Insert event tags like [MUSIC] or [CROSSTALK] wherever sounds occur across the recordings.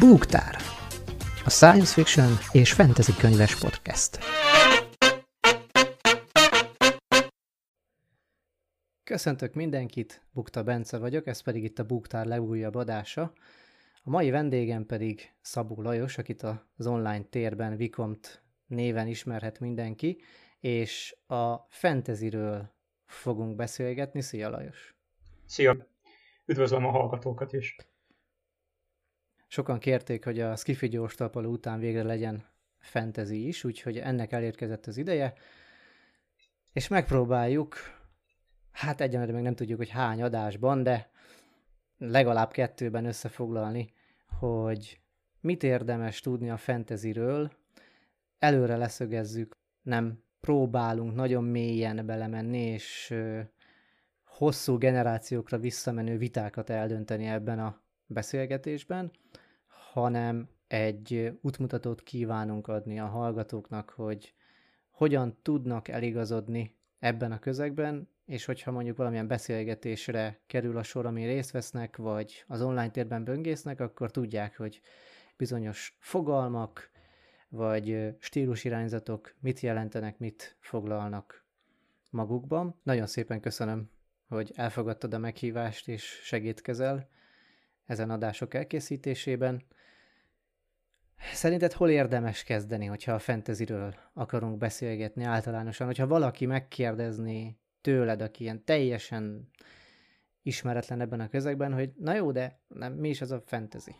Búgtár, a science fiction és fantasy könyves podcast. Köszöntök mindenkit, Bukta Bence vagyok, ez pedig itt a Búgtár legújabb adása. A mai vendégem pedig Szabó Lajos, akit az online térben Vikomt néven ismerhet mindenki, és a fantasyről fogunk beszélgetni. Szia Lajos! Szia! Üdvözlöm a hallgatókat is! Sokan kérték, hogy a Skiffy gyors talpaló után végre legyen fantasy is, úgyhogy ennek elérkezett az ideje, és megpróbáljuk, hát egyenlőre még nem tudjuk, hogy hány adásban, de legalább kettőben összefoglalni, hogy mit érdemes tudni a fantasyről, előre leszögezzük, nem próbálunk nagyon mélyen belemenni, és hosszú generációkra visszamenő vitákat eldönteni ebben a beszélgetésben, hanem egy útmutatót kívánunk adni a hallgatóknak, hogy hogyan tudnak eligazodni ebben a közegben, és hogyha mondjuk valamilyen beszélgetésre kerül a sor, ami részt vesznek, vagy az online térben böngésznek, akkor tudják, hogy bizonyos fogalmak, vagy stílusirányzatok mit jelentenek, mit foglalnak magukban. Nagyon szépen köszönöm, hogy elfogadtad a meghívást és segítkezel ezen adások elkészítésében. Szerinted hol érdemes kezdeni, hogyha a fantasyről akarunk beszélgetni általánosan? Hogyha valaki megkérdezni tőled, aki ilyen teljesen ismeretlen ebben a közegben, hogy na jó, de nem, mi is az a fantasy?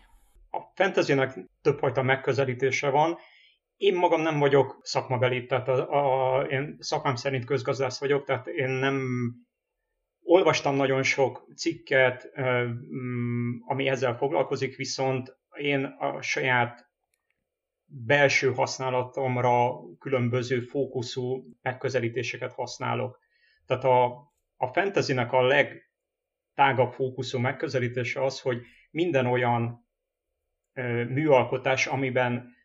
A fantasynek többfajta megközelítése van. Én magam nem vagyok szakmabeli, tehát a, a, én szakmám szerint közgazdász vagyok, tehát én nem olvastam nagyon sok cikket, mm, ami ezzel foglalkozik, viszont én a saját belső használatomra különböző fókuszú megközelítéseket használok. Tehát a, a fantasynek a legtágabb fókuszú megközelítése az, hogy minden olyan ö, műalkotás, amiben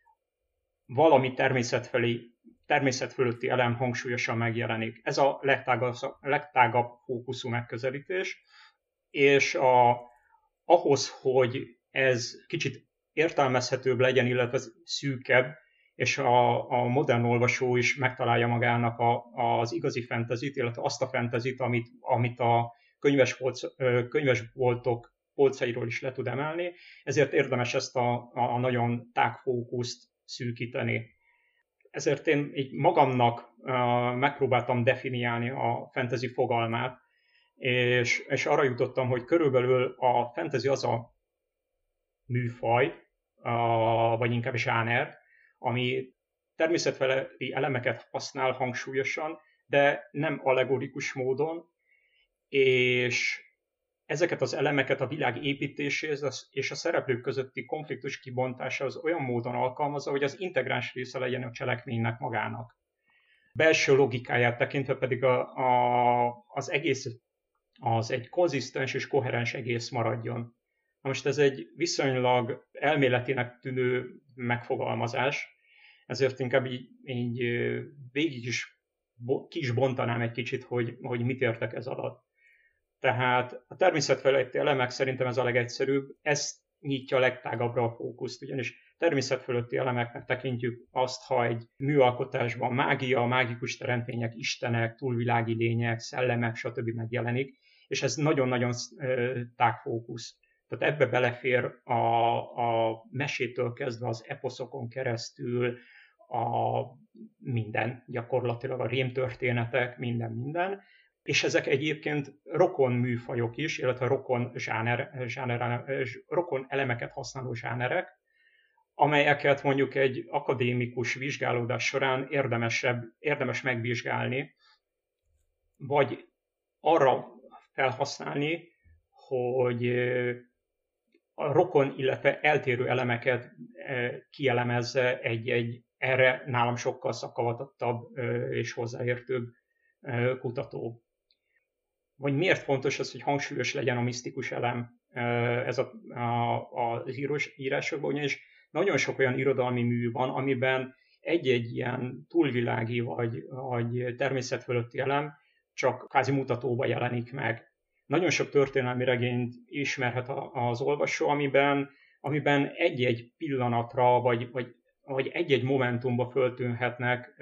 valami természet felé, természet elem hangsúlyosan megjelenik. Ez a legtágabb, legtágabb fókuszú megközelítés, és a, ahhoz, hogy ez kicsit értelmezhetőbb legyen, illetve szűkebb, és a, a modern olvasó is megtalálja magának a, az igazi fentezit, illetve azt a fentezit, amit, amit a könyvesboltok könyves polcairól is le tud emelni, ezért érdemes ezt a, a nagyon tágfókuszt szűkíteni. Ezért én így magamnak uh, megpróbáltam definiálni a fantasy fogalmát, és, és arra jutottam, hogy körülbelül a fantasy az a műfaj, vagy inkább zsáner, ami természetfeletti elemeket használ hangsúlyosan, de nem allegorikus módon, és ezeket az elemeket a világ építéséhez és a szereplők közötti konfliktus kibontásához olyan módon alkalmazza, hogy az integráns része legyen a cselekménynek magának. Belső logikáját tekintve pedig a, a, az egész az egy konzisztens és koherens egész maradjon. Most ez egy viszonylag elméletinek tűnő megfogalmazás, ezért inkább így, így végig is ki is bontanám egy kicsit, hogy, hogy mit értek ez alatt. Tehát a természetfeletti elemek szerintem ez a legegyszerűbb, ez nyitja a legtágabbra a fókuszt, ugyanis természetfölötti elemeknek tekintjük azt, ha egy műalkotásban mágia, mágikus teremtmények, istenek, túlvilági lények, szellemek, stb. megjelenik, és ez nagyon-nagyon tág fókusz. Tehát ebbe belefér a, a mesétől kezdve az eposzokon keresztül a minden, gyakorlatilag a rémtörténetek, minden, minden. És ezek egyébként rokon műfajok is, illetve rokon, zsáner, zsáner, rokon elemeket használó zsánerek, amelyeket mondjuk egy akadémikus vizsgálódás során érdemesebb, érdemes megvizsgálni, vagy arra felhasználni, hogy a rokon, illetve eltérő elemeket eh, kielemezze egy-egy erre nálam sokkal szakavatottabb eh, és hozzáértőbb eh, kutató. Vagy miért fontos az, hogy hangsúlyos legyen a misztikus elem ez a, a, az írásokban, ugyanis nagyon sok olyan irodalmi mű van, amiben egy-egy ilyen túlvilági vagy, vagy természet fölötti elem csak kázi mutatóba jelenik meg nagyon sok történelmi regényt ismerhet az olvasó, amiben amiben egy-egy pillanatra, vagy, vagy, vagy egy-egy momentumba föltűnhetnek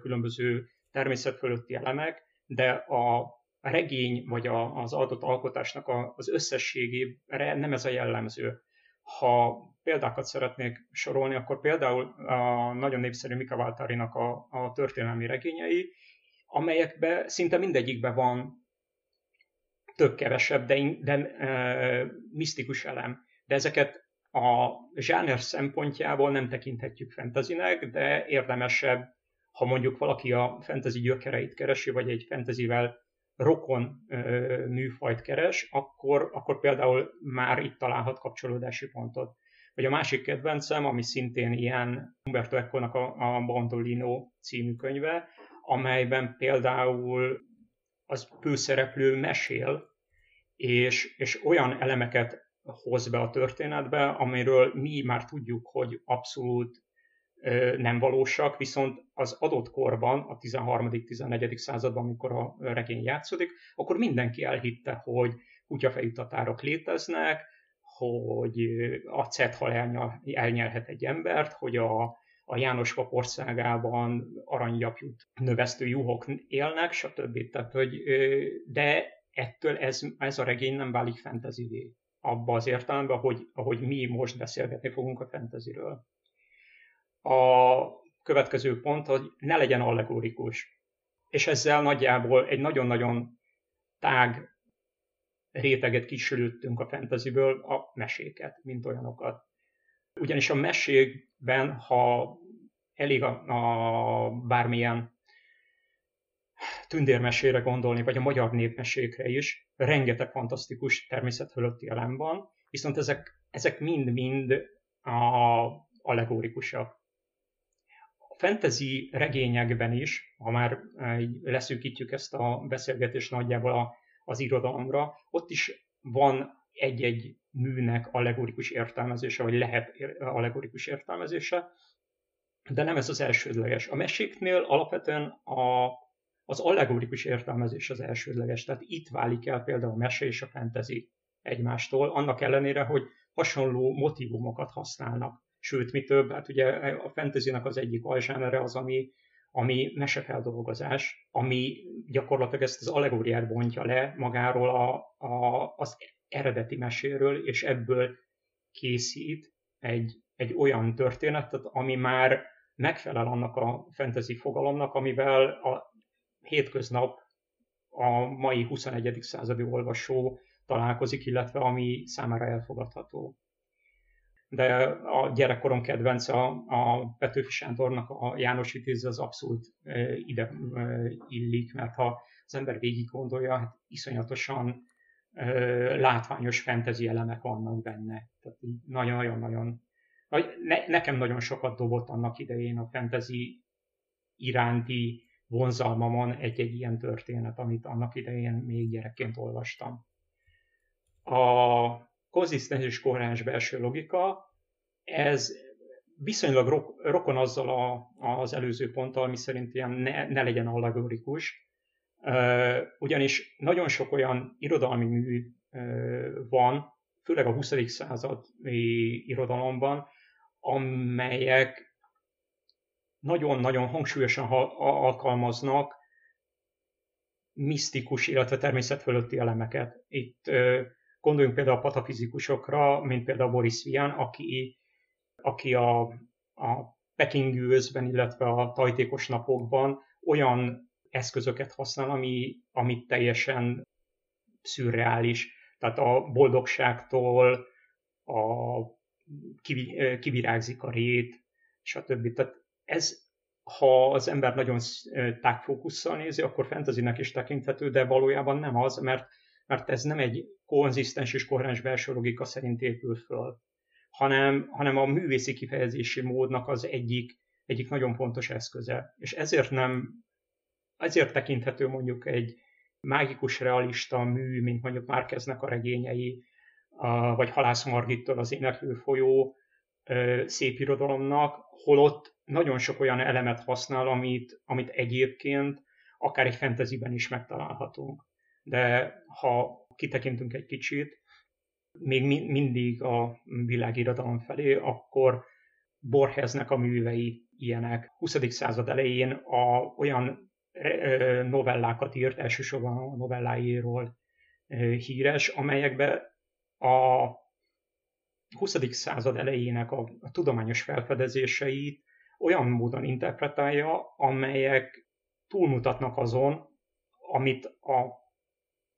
különböző természet fölötti elemek, de a regény vagy a, az adott alkotásnak a, az összességére nem ez a jellemző. Ha példákat szeretnék sorolni, akkor például a nagyon népszerű Mika Valtárinak a, a történelmi regényei, amelyekben szinte mindegyikben van több-kevesebb, de, de e, misztikus elem. De ezeket a zsáner szempontjából nem tekinthetjük fantasynek, de érdemesebb, ha mondjuk valaki a fantasy gyökereit keresi, vagy egy fantasyvel rokon e, műfajt keres, akkor, akkor például már itt találhat kapcsolódási pontot. Vagy a másik kedvencem, ami szintén ilyen Umberto Eco-nak a, a Bandolino című könyve, amelyben például az főszereplő mesél, és, és olyan elemeket hoz be a történetbe, amiről mi már tudjuk, hogy abszolút ö, nem valósak, viszont az adott korban, a 13.-14. században, amikor a regény játszódik, akkor mindenki elhitte, hogy kutyafejű tatárok léteznek, hogy a cethal elnyel, elnyelhet egy embert, hogy a, a János országában aranygyapjút növesztő juhok élnek, stb. Tehát, hogy, de ettől ez, ez a regény nem válik fantasyvé abba az értelemben, hogy, ahogy mi most beszélgetni fogunk a fantasyről. A következő pont, hogy ne legyen allegorikus. És ezzel nagyjából egy nagyon-nagyon tág réteget kisülöttünk a fantasyből, a meséket, mint olyanokat. Ugyanis a mesékben, ha elég a, a bármilyen tündérmesére gondolni, vagy a magyar népmesékre is, rengeteg fantasztikus természet fölötti elem van, viszont ezek, ezek mind-mind a allegórikusak. A fantasy regényekben is, ha már leszűkítjük ezt a beszélgetést nagyjából az irodalomra, ott is van egy-egy műnek allegorikus értelmezése, vagy lehet allegorikus értelmezése, de nem ez az elsődleges. A meséknél alapvetően a, az allegorikus értelmezés az elsődleges, tehát itt válik el például a mese és a fantasy egymástól, annak ellenére, hogy hasonló motivumokat használnak. Sőt, mi több, hát ugye a fantasynek az egyik alzsánere az, ami ami mesefeldolgozás, ami gyakorlatilag ezt az allegóriát bontja le magáról a, a, az eredeti meséről, és ebből készít egy, egy olyan történetet, ami már megfelel annak a fantasy fogalomnak, amivel a hétköznap a mai 21. századi olvasó találkozik, illetve ami számára elfogadható de a gyerekkorom kedvenc a, Petőfi Sándornak a János Vitéz az abszolút ide illik, mert ha az ember végig gondolja, hát iszonyatosan látványos fentezi elemek vannak benne. Tehát nagyon-nagyon-nagyon ne, nekem nagyon sokat dobott annak idején a fentezi iránti vonzalmamon egy-egy ilyen történet, amit annak idején még gyerekként olvastam. A konzisztens koherens belső logika, ez viszonylag rokon azzal a, az előző ponttal, mi szerint ilyen ne, ne legyen allegorikus, ugyanis nagyon sok olyan irodalmi mű van, főleg a 20. századi irodalomban, amelyek nagyon-nagyon hangsúlyosan alkalmaznak misztikus, illetve természet fölötti elemeket. Itt Gondoljunk például a patafizikusokra, mint például Boris Vian, aki, aki a, a pekingőzben, illetve a tajtékos napokban olyan eszközöket használ, ami, ami teljesen szürreális. Tehát a boldogságtól a kivirágzik a rét, stb. Tehát ez, ha az ember nagyon tágfókusszal nézi, akkor fantasynek is tekinthető, de valójában nem az, mert, mert ez nem egy konzisztens és koherens belső logika szerint épül föl, hanem, hanem a művészi kifejezési módnak az egyik, egyik nagyon fontos eszköze. És ezért nem, ezért tekinthető mondjuk egy mágikus realista mű, mint mondjuk Márkeznek a regényei, vagy Halász Margittól az Éneklő folyó szép irodalomnak, holott nagyon sok olyan elemet használ, amit, amit egyébként akár egy fantasyben is megtalálhatunk. De ha kitekintünk egy kicsit, még mi, mindig a világirodalom felé, akkor Borgesnek a művei ilyenek. 20. század elején a, olyan novellákat írt, elsősorban a novelláiról híres, amelyekbe a 20. század elejének a, a tudományos felfedezéseit olyan módon interpretálja, amelyek túlmutatnak azon, amit a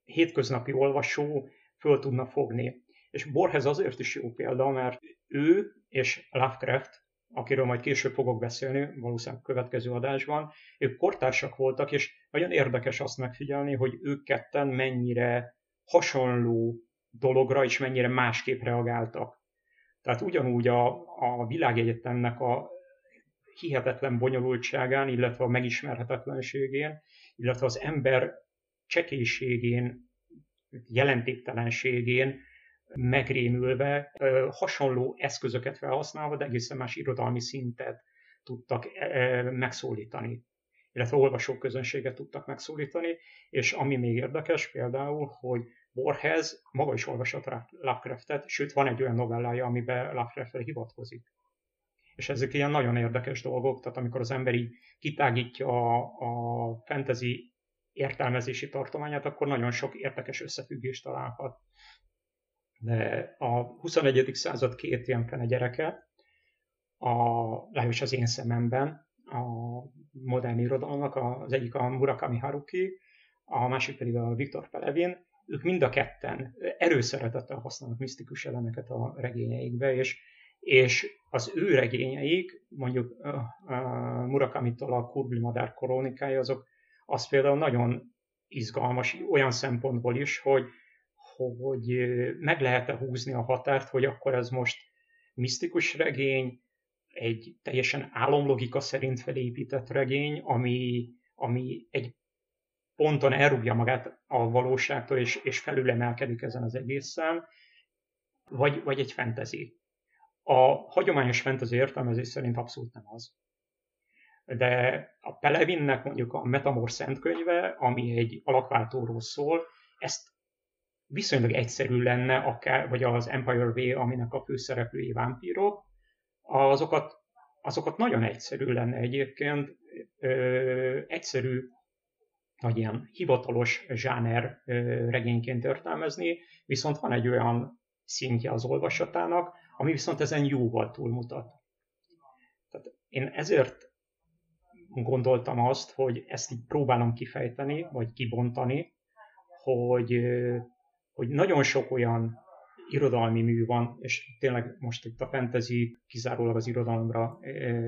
hétköznapi olvasó föl tudna fogni. És Borges azért is jó példa, mert ő és Lovecraft, akiről majd később fogok beszélni, valószínűleg következő adásban, ők kortársak voltak, és nagyon érdekes azt megfigyelni, hogy ők ketten mennyire hasonló dologra és mennyire másképp reagáltak. Tehát ugyanúgy a, a világegyetemnek a hihetetlen bonyolultságán, illetve a megismerhetetlenségén, illetve az ember csekélységén, jelentéktelenségén megrémülve, hasonló eszközöket felhasználva, de egészen más irodalmi szintet tudtak megszólítani illetve olvasóközönséget tudtak megszólítani, és ami még érdekes például, hogy Borges maga is olvasott Lovecraftet, sőt van egy olyan novellája, amiben Lovecraftre hivatkozik. És ezek ilyen nagyon érdekes dolgok, tehát amikor az ember így kitágítja a, a fantasy értelmezési tartományát, akkor nagyon sok érdekes összefüggést találhat. De a 21. század két ilyen fene gyereke, a, legalábbis az én szememben, a modern irodalomnak, az egyik a Murakami Haruki, a másik pedig a Viktor Pelevin, ők mind a ketten erőszeretettel használnak misztikus elemeket a regényeikbe, és, és az ő regényeik, mondjuk uh, uh, Murakamitól a Kurbli Madár kolónikája, azok az például nagyon izgalmas olyan szempontból is, hogy, hogy meg lehet-e húzni a határt, hogy akkor ez most misztikus regény, egy teljesen álomlogika szerint felépített regény, ami, ami egy ponton elrúgja magát a valóságtól, és, és felülemelkedik ezen az egészen, vagy, vagy egy fentezi. A hagyományos fentezi értelmezés szerint abszolút nem az. De a Pelevinnek mondjuk a Metamor Szent könyve, ami egy alakváltóról szól, ezt viszonylag egyszerű lenne, akár, vagy az Empire V, aminek a főszereplői vámpírok, azokat, azokat nagyon egyszerű lenne egyébként, ö, egyszerű nagy ilyen hivatalos zsáner regényként értelmezni, viszont van egy olyan szintje az olvasatának, ami viszont ezen jóval túlmutat. Tehát én ezért gondoltam azt, hogy ezt így próbálom kifejteni, vagy kibontani, hogy, hogy nagyon sok olyan irodalmi mű van, és tényleg most itt a fantasy kizárólag az irodalomra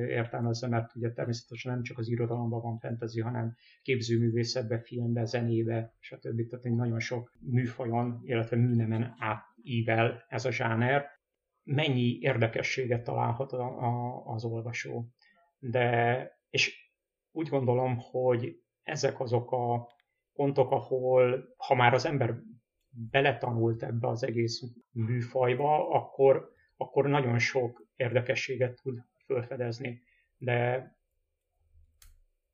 értelmezze, mert ugye természetesen nem csak az irodalomban van fantasy, hanem képzőművészetbe, filmbe, zenébe, stb. Tehát nagyon sok műfajon, illetve műnemen átível ez a zsáner. Mennyi érdekességet találhat a, a, az olvasó. De, és úgy gondolom, hogy ezek azok a pontok, ahol ha már az ember beletanult ebbe az egész műfajba, akkor, akkor nagyon sok érdekességet tud felfedezni. De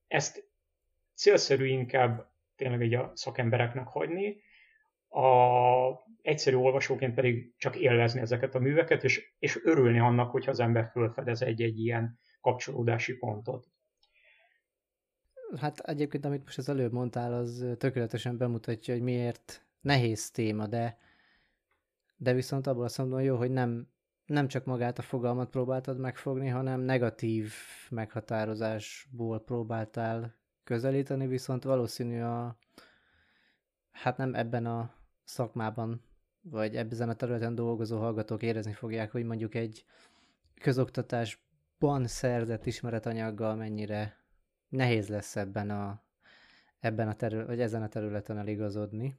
ezt célszerű inkább tényleg egy a szakembereknek hagyni, a egyszerű olvasóként pedig csak élvezni ezeket a műveket, és, és örülni annak, hogyha az ember felfedez egy-egy ilyen kapcsolódási pontot. Hát egyébként, amit most az előbb mondtál, az tökéletesen bemutatja, hogy miért nehéz téma, de, de viszont abból azt mondom, jó, hogy nem, nem csak magát a fogalmat próbáltad megfogni, hanem negatív meghatározásból próbáltál közelíteni, viszont valószínű a, hát nem ebben a szakmában, vagy ebben a területen dolgozó hallgatók érezni fogják, hogy mondjuk egy közoktatásban szerzett ismeretanyaggal mennyire nehéz lesz ebben a, ebben a terület, vagy ezen a területen eligazodni.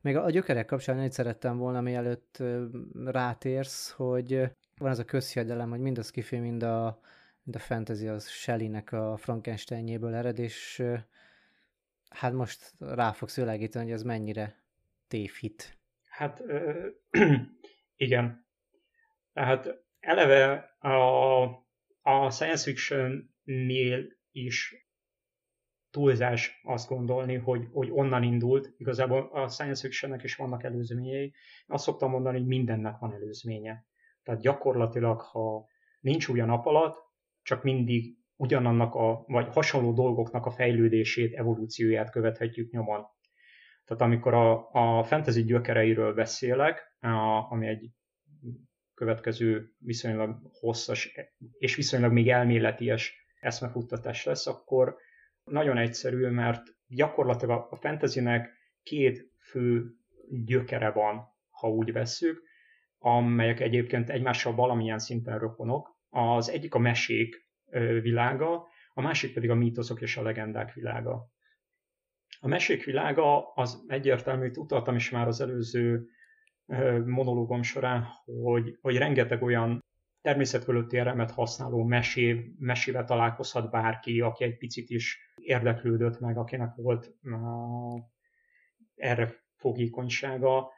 Még a gyökerek kapcsán egy szerettem volna, mielőtt rátérsz, hogy van az a közhiedelem, hogy mind a skifi, mind a, mind a fantasy az Shelley-nek a Frankensteinjéből ered, és hát most rá fogsz világítani, hogy ez mennyire tévhit. Hát ö, [CLEARS THROAT] igen. Tehát eleve a, a science fiction-nél is túlzás azt gondolni, hogy, hogy onnan indult. Igazából a science fictionnek is vannak előzményei. Azt szoktam mondani, hogy mindennek van előzménye. Tehát gyakorlatilag, ha nincs új a nap alatt, csak mindig ugyanannak a, vagy hasonló dolgoknak a fejlődését, evolúcióját követhetjük nyomon. Tehát amikor a, a fantasy gyökereiről beszélek, a, ami egy következő viszonylag hosszas és viszonylag még elméleties eszmefuttatás lesz, akkor nagyon egyszerű, mert gyakorlatilag a fantasynek két fő gyökere van, ha úgy vesszük, amelyek egyébként egymással valamilyen szinten rokonok. Az egyik a mesék világa, a másik pedig a mítoszok és a legendák világa. A mesék világa az egyértelmű, itt utaltam is már az előző monológom során, hogy, hogy rengeteg olyan természet fölötti eremet használó mesé, mesével találkozhat bárki, aki egy picit is érdeklődött meg, akinek volt uh, erre fogékonysága,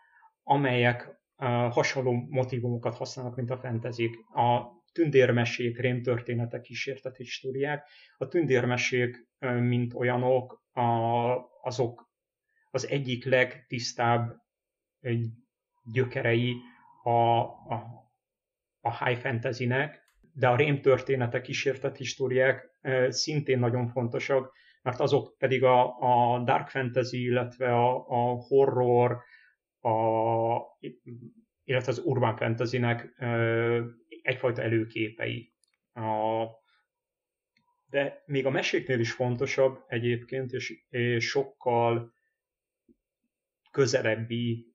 amelyek uh, hasonló motivumokat használnak, mint a fentezik. A tündérmesék, rémtörténetek, kísérteti históriák. A tündérmesék, mint olyanok, a, azok az egyik legtisztább gyökerei a, a, a high fantasynek, de a rém történetek, kísértett históriák szintén nagyon fontosak, mert azok pedig a, a dark fantasy, illetve a, a horror, a, illetve az urban fantasynek egyfajta előképei. A, de még a meséknél is fontosabb egyébként, és, és sokkal közelebbi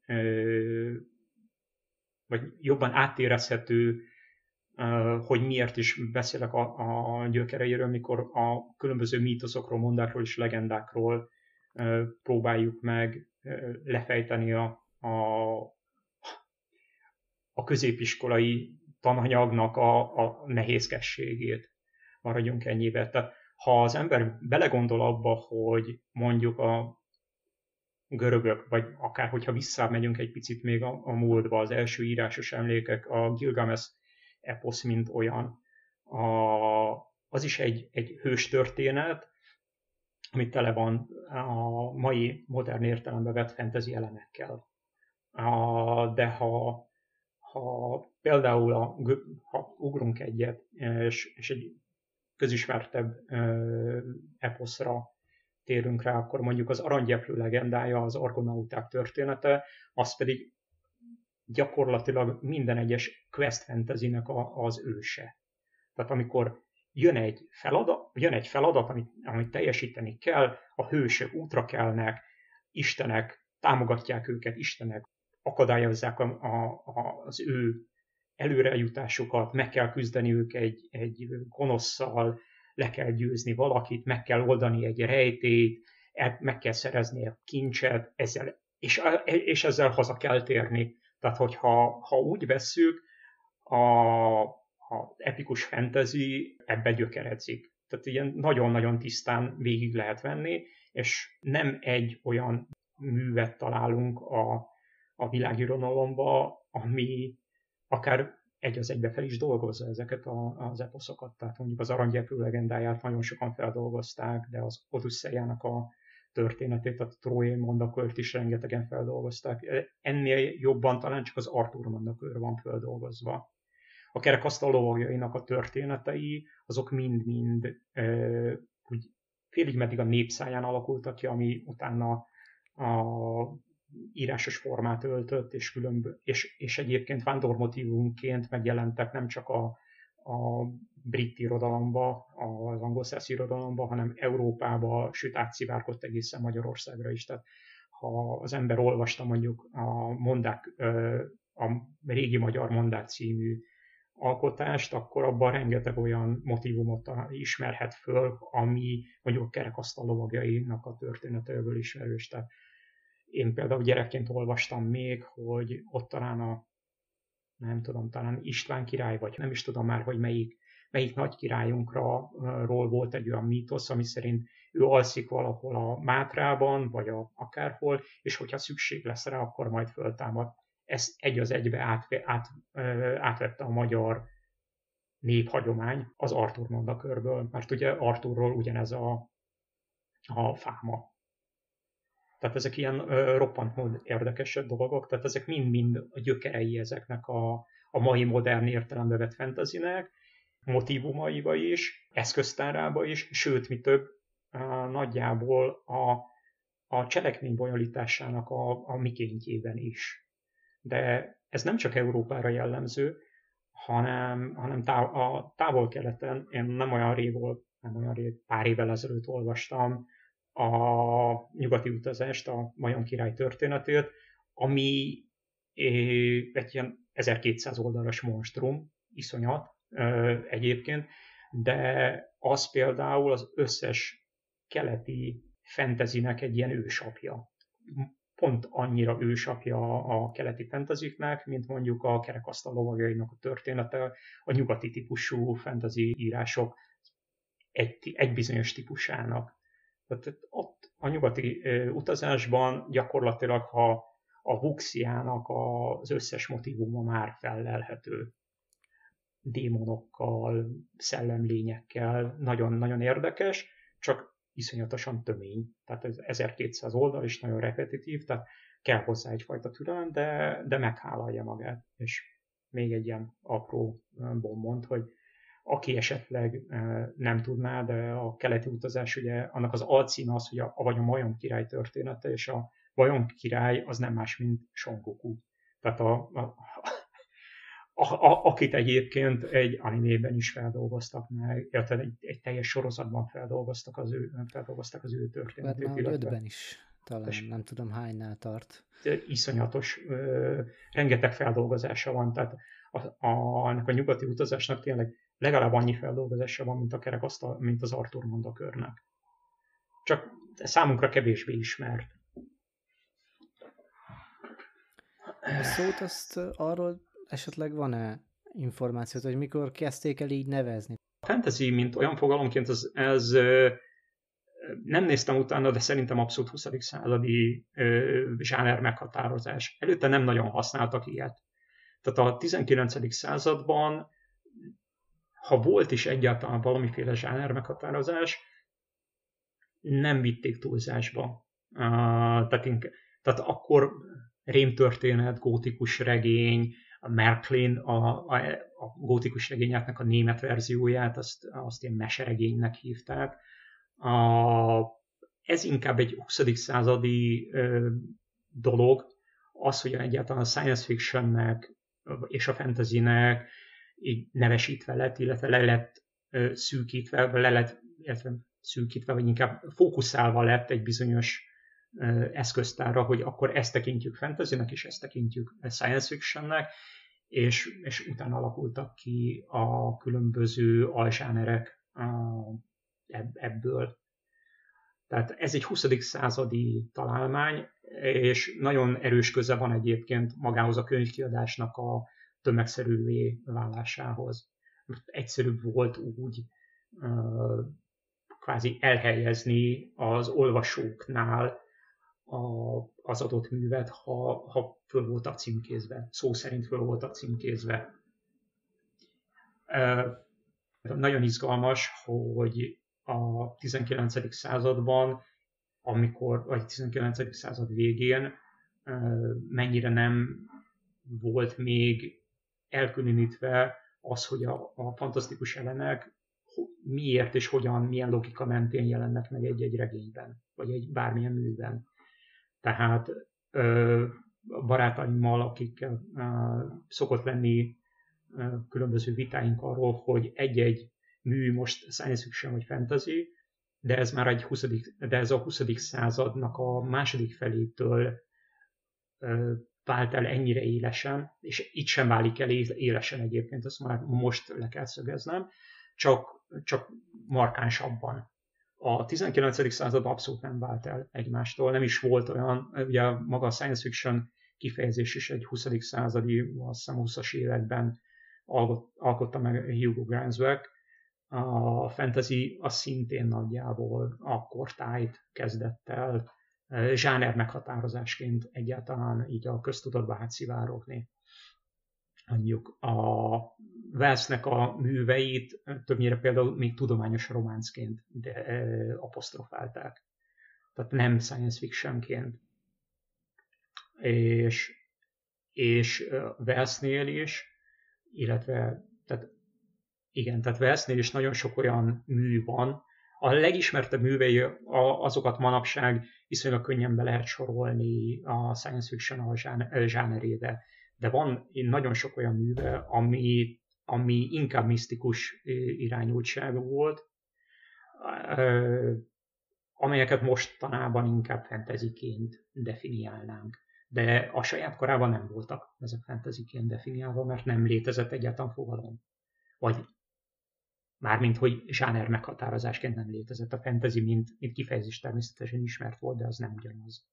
vagy jobban átérezhető, hogy miért is beszélek a, a gyökereiről, mikor a különböző mítoszokról, mondákról és legendákról próbáljuk meg lefejteni a, a, a középiskolai tananyagnak a, a nehézkességét. Maradjunk ennyibe. Tehát ha az ember belegondol abba, hogy mondjuk a görögök, vagy akár hogyha visszamegyünk egy picit még a, a múltba, az első írásos emlékek, a Gilgamesh eposz, mint olyan, a, az is egy, egy hős történet, amit tele van a mai modern értelembe vett fantasy elemekkel. A, de ha, ha például a, ha ugrunk egyet, és, és egy közismertebb eposzra térünk rá, akkor mondjuk az aranygyeplő legendája, az argonauták története, az pedig gyakorlatilag minden egyes quest fantasy az őse. Tehát amikor jön egy feladat, jön egy feladat amit, amit teljesíteni kell, a hősök útra kelnek, istenek támogatják őket, istenek akadályozzák a, a, az ő előrejutásukat, meg kell küzdeniük egy, egy gonoszszal, le kell győzni valakit, meg kell oldani egy rejtét, meg kell szerezni a kincset, ezzel, és, és ezzel haza kell térni. Tehát, hogyha ha úgy vesszük, a, a epikus fantasy ebbe gyökeredzik. Tehát ilyen nagyon-nagyon tisztán végig lehet venni, és nem egy olyan művet találunk a, a világirodalomba, ami akár egy az egybe fel is dolgozza ezeket a, az eposzokat. Tehát mondjuk az aranygyepő legendáját nagyon sokan feldolgozták, de az Odüsszejának a történetét, a Trójai mondakört is rengetegen feldolgozták. Ennél jobban talán csak az Arthur mondakör van feldolgozva. A kerekasztal lovagjainak a történetei, azok mind-mind úgy félig meddig a népszáján alakultak ki, ami utána a írásos formát öltött, és, különb, és, és egyébként vándormotívumként megjelentek nem csak a, a brit irodalomba, az angol száz irodalomba, hanem Európába, sőt átszivárgott egészen Magyarországra is. Tehát ha az ember olvasta mondjuk a mondák, a régi magyar mondák című alkotást, akkor abban rengeteg olyan motivumot ismerhet föl, ami mondjuk a kerekasztal lovagjainak a történetéből ismerős. Tehát én például gyerekként olvastam még, hogy ott talán a, nem tudom, talán István király, vagy nem is tudom már, hogy melyik, melyik nagy királyunkról volt egy olyan mítosz, ami szerint ő alszik valahol a Mátrában, vagy a, akárhol, és hogyha szükség lesz rá, akkor majd föltámad. Ezt egy az egybe át, át, átvette a magyar néphagyomány az Artur mondakörből, mert ugye Arturról ugyanez a a fáma. Tehát ezek ilyen ö, roppant mód érdekes dolgok, tehát ezek mind-mind a gyökerei ezeknek a, a mai modern értelembe vett fantasynek, motivumaiba is, eszköztárába is, sőt, mi több, nagyjából a, a cselekmény bonyolításának a, a mikéntjében is. De ez nem csak Európára jellemző, hanem, hanem táv, a távol-keleten, én nem olyan rég volt, nem olyan rég, pár évvel ezelőtt olvastam a nyugati utazást, a Majon király történetét, ami egy ilyen 1200 oldalas monstrum, iszonyat egyébként, de az például az összes keleti fentezinek egy ilyen ősapja. Pont annyira ősapja a keleti fenteziknek, mint mondjuk a kerekasztal lovagjainak a története, a nyugati típusú fentezi írások egy, egy bizonyos típusának. Tehát ott a nyugati utazásban gyakorlatilag, ha a Vuxiának az összes motivuma már fellelhető démonokkal, szellemlényekkel, nagyon-nagyon érdekes, csak iszonyatosan tömény. Tehát ez 1200 oldal is nagyon repetitív, tehát kell hozzá egyfajta türelem, de, de meghálálja magát. És még egy ilyen apró bombont, hogy aki esetleg nem tudná, de a keleti utazás, ugye annak az alcíme az, hogy a, vagy a Majom király története, és a Majom király az nem más, mint Son Goku. Tehát a, a, a, a, akit egyébként egy animében is feldolgoztak meg, illetve egy, egy teljes sorozatban feldolgoztak az ő, feldolgoztak az ő történetét. Már ötben is talán, és nem tudom hánynál tart. Iszonyatos, ö, rengeteg feldolgozása van, tehát a, a, ennek a nyugati utazásnak tényleg legalább annyi feldolgozása van, mint a kerekasztal, mint az Arthur Mondakörnek. Csak számunkra kevésbé ismert. A szót azt arról esetleg van-e információt, hogy mikor kezdték el így nevezni? A fantasy, mint olyan fogalomként, az, ez nem néztem utána, de szerintem abszolút 20. századi zsáner meghatározás. Előtte nem nagyon használtak ilyet. Tehát a 19. században, ha volt is egyáltalán valamiféle zsáner meghatározás, nem vitték túlzásba. Uh, tehát, inkább, tehát akkor rémtörténet, gótikus regény, a Merklin, a, a, a gótikus regényeknek a német verzióját, azt, azt ilyen meseregénynek hívták. A, ez inkább egy 20. századi ö, dolog, az, hogy egyáltalán a science fictionnek és a fantasynek így nevesítve lett, illetve le lett ö, szűkítve, le lett, illetve szűkítve, vagy inkább fókuszálva lett egy bizonyos eszköztárra, hogy akkor ezt tekintjük fantasynek, és ezt tekintjük science fictionnek, és, és utána alakultak ki a különböző alzsánerek ebből. Tehát ez egy 20. századi találmány, és nagyon erős köze van egyébként magához a könyvkiadásnak a tömegszerűvé válásához. Egyszerűbb volt úgy kvázi elhelyezni az olvasóknál a, az adott művet, ha, ha föl voltak címkézve, szó szerint föl voltak címkézve. Nagyon izgalmas, hogy a 19. században, amikor, vagy 19. század végén mennyire nem volt még elkülönítve az, hogy a, a fantasztikus elemek miért és hogyan, milyen logika mentén jelennek meg egy-egy regényben, vagy egy bármilyen műben. Tehát barátaimmal, akikkel szokott lenni különböző vitáink arról, hogy egy-egy mű most science fiction vagy fantasy, de ez már egy 20. de ez a 20. századnak a második felétől vált el ennyire élesen, és itt sem válik el élesen egyébként, ezt már most le kell szögeznem, csak, csak markánsabban a 19. század abszolút nem vált el egymástól, nem is volt olyan, ugye maga a science fiction kifejezés is egy 20. századi, azt hiszem 20-as években alkotta meg Hugo Granzweck, a fantasy az szintén nagyjából akkor tájt kezdett el zsáner meghatározásként egyáltalán így a köztudatba átszivárogni mondjuk a Wells-nek a műveit többnyire például még tudományos románcként de, apostrofálták. tehát nem science fictionként. És, és Velsnél is, illetve tehát igen, tehát Velsnél is nagyon sok olyan mű van, a legismertebb művei azokat manapság viszonylag könnyen be lehet sorolni a science fiction zsánerébe, de van nagyon sok olyan műve, ami, ami inkább misztikus irányultságú volt, amelyeket mostanában inkább fantasyként definiálnánk. De a saját korában nem voltak ezek fantasyként definiálva, mert nem létezett egyáltalán fogalom. Vagy mármint, hogy zsáner meghatározásként nem létezett. A fantasy, mint, mint kifejezés természetesen ismert volt, de az nem ugyanaz.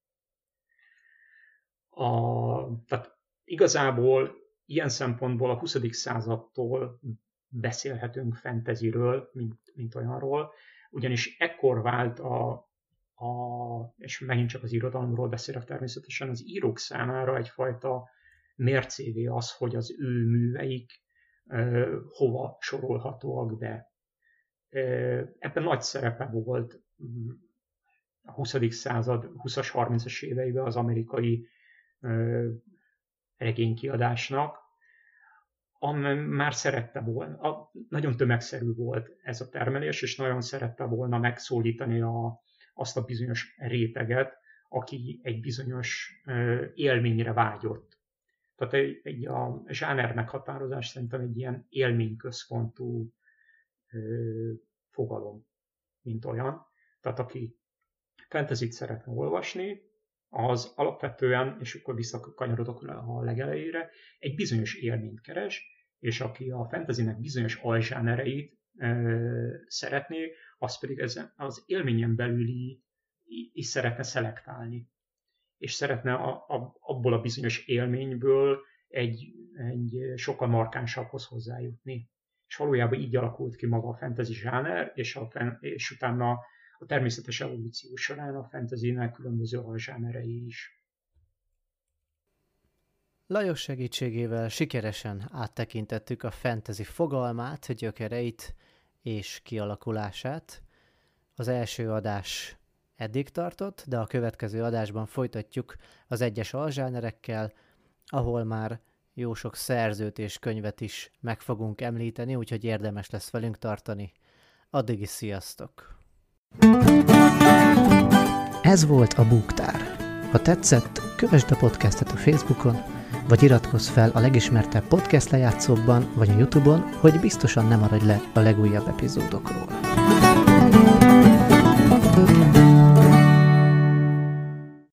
A, tehát igazából ilyen szempontból a 20. századtól beszélhetünk fantasyről, mint, mint olyanról, ugyanis ekkor vált a, a, és megint csak az irodalomról beszélek természetesen, az írók számára egyfajta mércévé az, hogy az ő műveik hova sorolhatóak be. Ebben nagy szerepe volt mm, a 20. század 20-as, 30-as éveiben az amerikai regénykiadásnak, már szerette volna, a, nagyon tömegszerű volt ez a termelés, és nagyon szerette volna megszólítani a, azt a bizonyos réteget, aki egy bizonyos élményre vágyott. Tehát egy, egy a zsáner meghatározás szerintem egy ilyen élményközpontú ö, fogalom, mint olyan. Tehát aki fentezit szeretne olvasni, az alapvetően, és akkor visszakanyarodok a legelejére, egy bizonyos élményt keres, és aki a fantasynek bizonyos alzsánereit szeretné, az pedig ez, az élményen belüli is szeretne szelektálni. És szeretne a, a, abból a bizonyos élményből egy, egy sokkal markánsabbhoz hozzájutni. És valójában így alakult ki maga a fantasy zsáner, és, a, és utána a természetes evolúció során a fantasynek különböző alzsánerei is. Lajos segítségével sikeresen áttekintettük a fantasy fogalmát, gyökereit és kialakulását. Az első adás eddig tartott, de a következő adásban folytatjuk az egyes alzsánerekkel, ahol már jó sok szerzőt és könyvet is meg fogunk említeni, úgyhogy érdemes lesz velünk tartani. Addig is sziasztok! Ez volt a Búktár. Ha tetszett, kövesd a podcastet a Facebookon, vagy iratkozz fel a legismertebb podcast lejátszókban, vagy a Youtube-on, hogy biztosan nem maradj le a legújabb epizódokról.